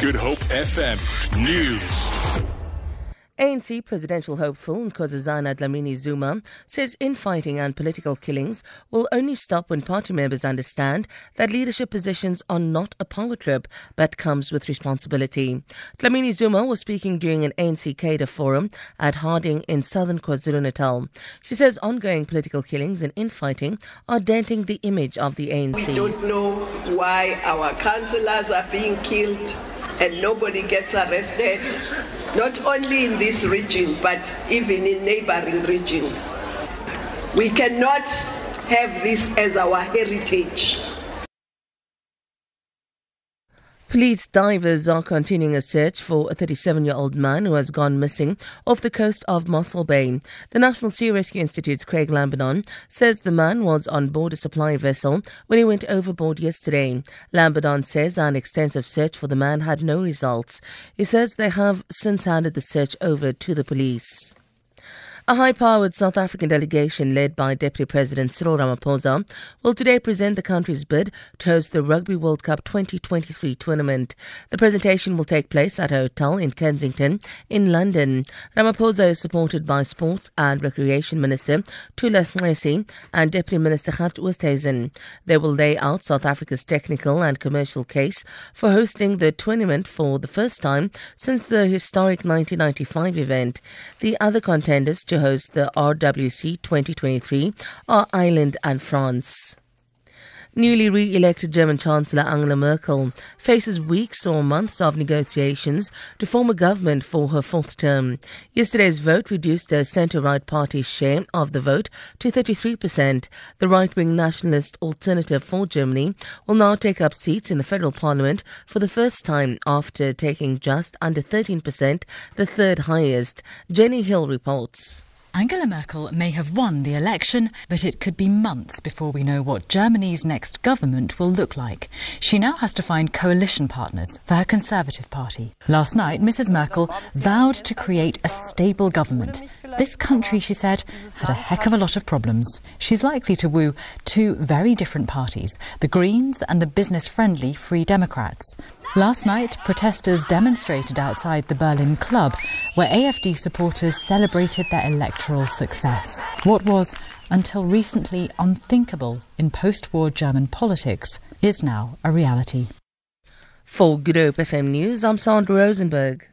Good Hope FM News. ANC presidential hopeful Nkosazana Dlamini Zuma says infighting and political killings will only stop when party members understand that leadership positions are not a power trip but comes with responsibility. Dlamini Zuma was speaking during an ANC cadre forum at Harding in southern KwaZulu-Natal. She says ongoing political killings and infighting are denting the image of the ANC. We don't know why our councillors are being killed and nobody gets arrested, not only in this region, but even in neighboring regions. We cannot have this as our heritage. Police divers are continuing a search for a 37 year old man who has gone missing off the coast of Mossel Bay. The National Sea Rescue Institute's Craig Lambinon says the man was on board a supply vessel when he went overboard yesterday. Lambinon says an extensive search for the man had no results. He says they have since handed the search over to the police. A high powered South African delegation led by Deputy President Cyril Ramaphosa will today present the country's bid to host the Rugby World Cup 2023 tournament. The presentation will take place at a hotel in Kensington in London. Ramaphosa is supported by Sport and Recreation Minister Thula Nxesi and Deputy Minister Gert Oosthuizen. They will lay out South Africa's technical and commercial case for hosting the tournament for the first time since the historic 1995 event. The other contenders to host the RWC 2023 are Ireland and France. Newly re elected German Chancellor Angela Merkel faces weeks or months of negotiations to form a government for her fourth term. Yesterday's vote reduced the centre right party's share of the vote to 33%. The right wing nationalist Alternative for Germany will now take up seats in the federal parliament for the first time after taking just under 13%, the third highest. Jenny Hill reports. Angela Merkel may have won the election, but it could be months before we know what Germany's next government will look like. She now has to find coalition partners for her Conservative Party. Last night, Mrs. Merkel vowed to create a stable government. This country, she said, had a heck of a lot of problems. She's likely to woo two very different parties, the Greens and the business friendly Free Democrats. Last night, protesters demonstrated outside the Berlin Club, where AFD supporters celebrated their electoral success. What was, until recently, unthinkable in post war German politics is now a reality. For Good Hope FM News, I'm Sandra Rosenberg.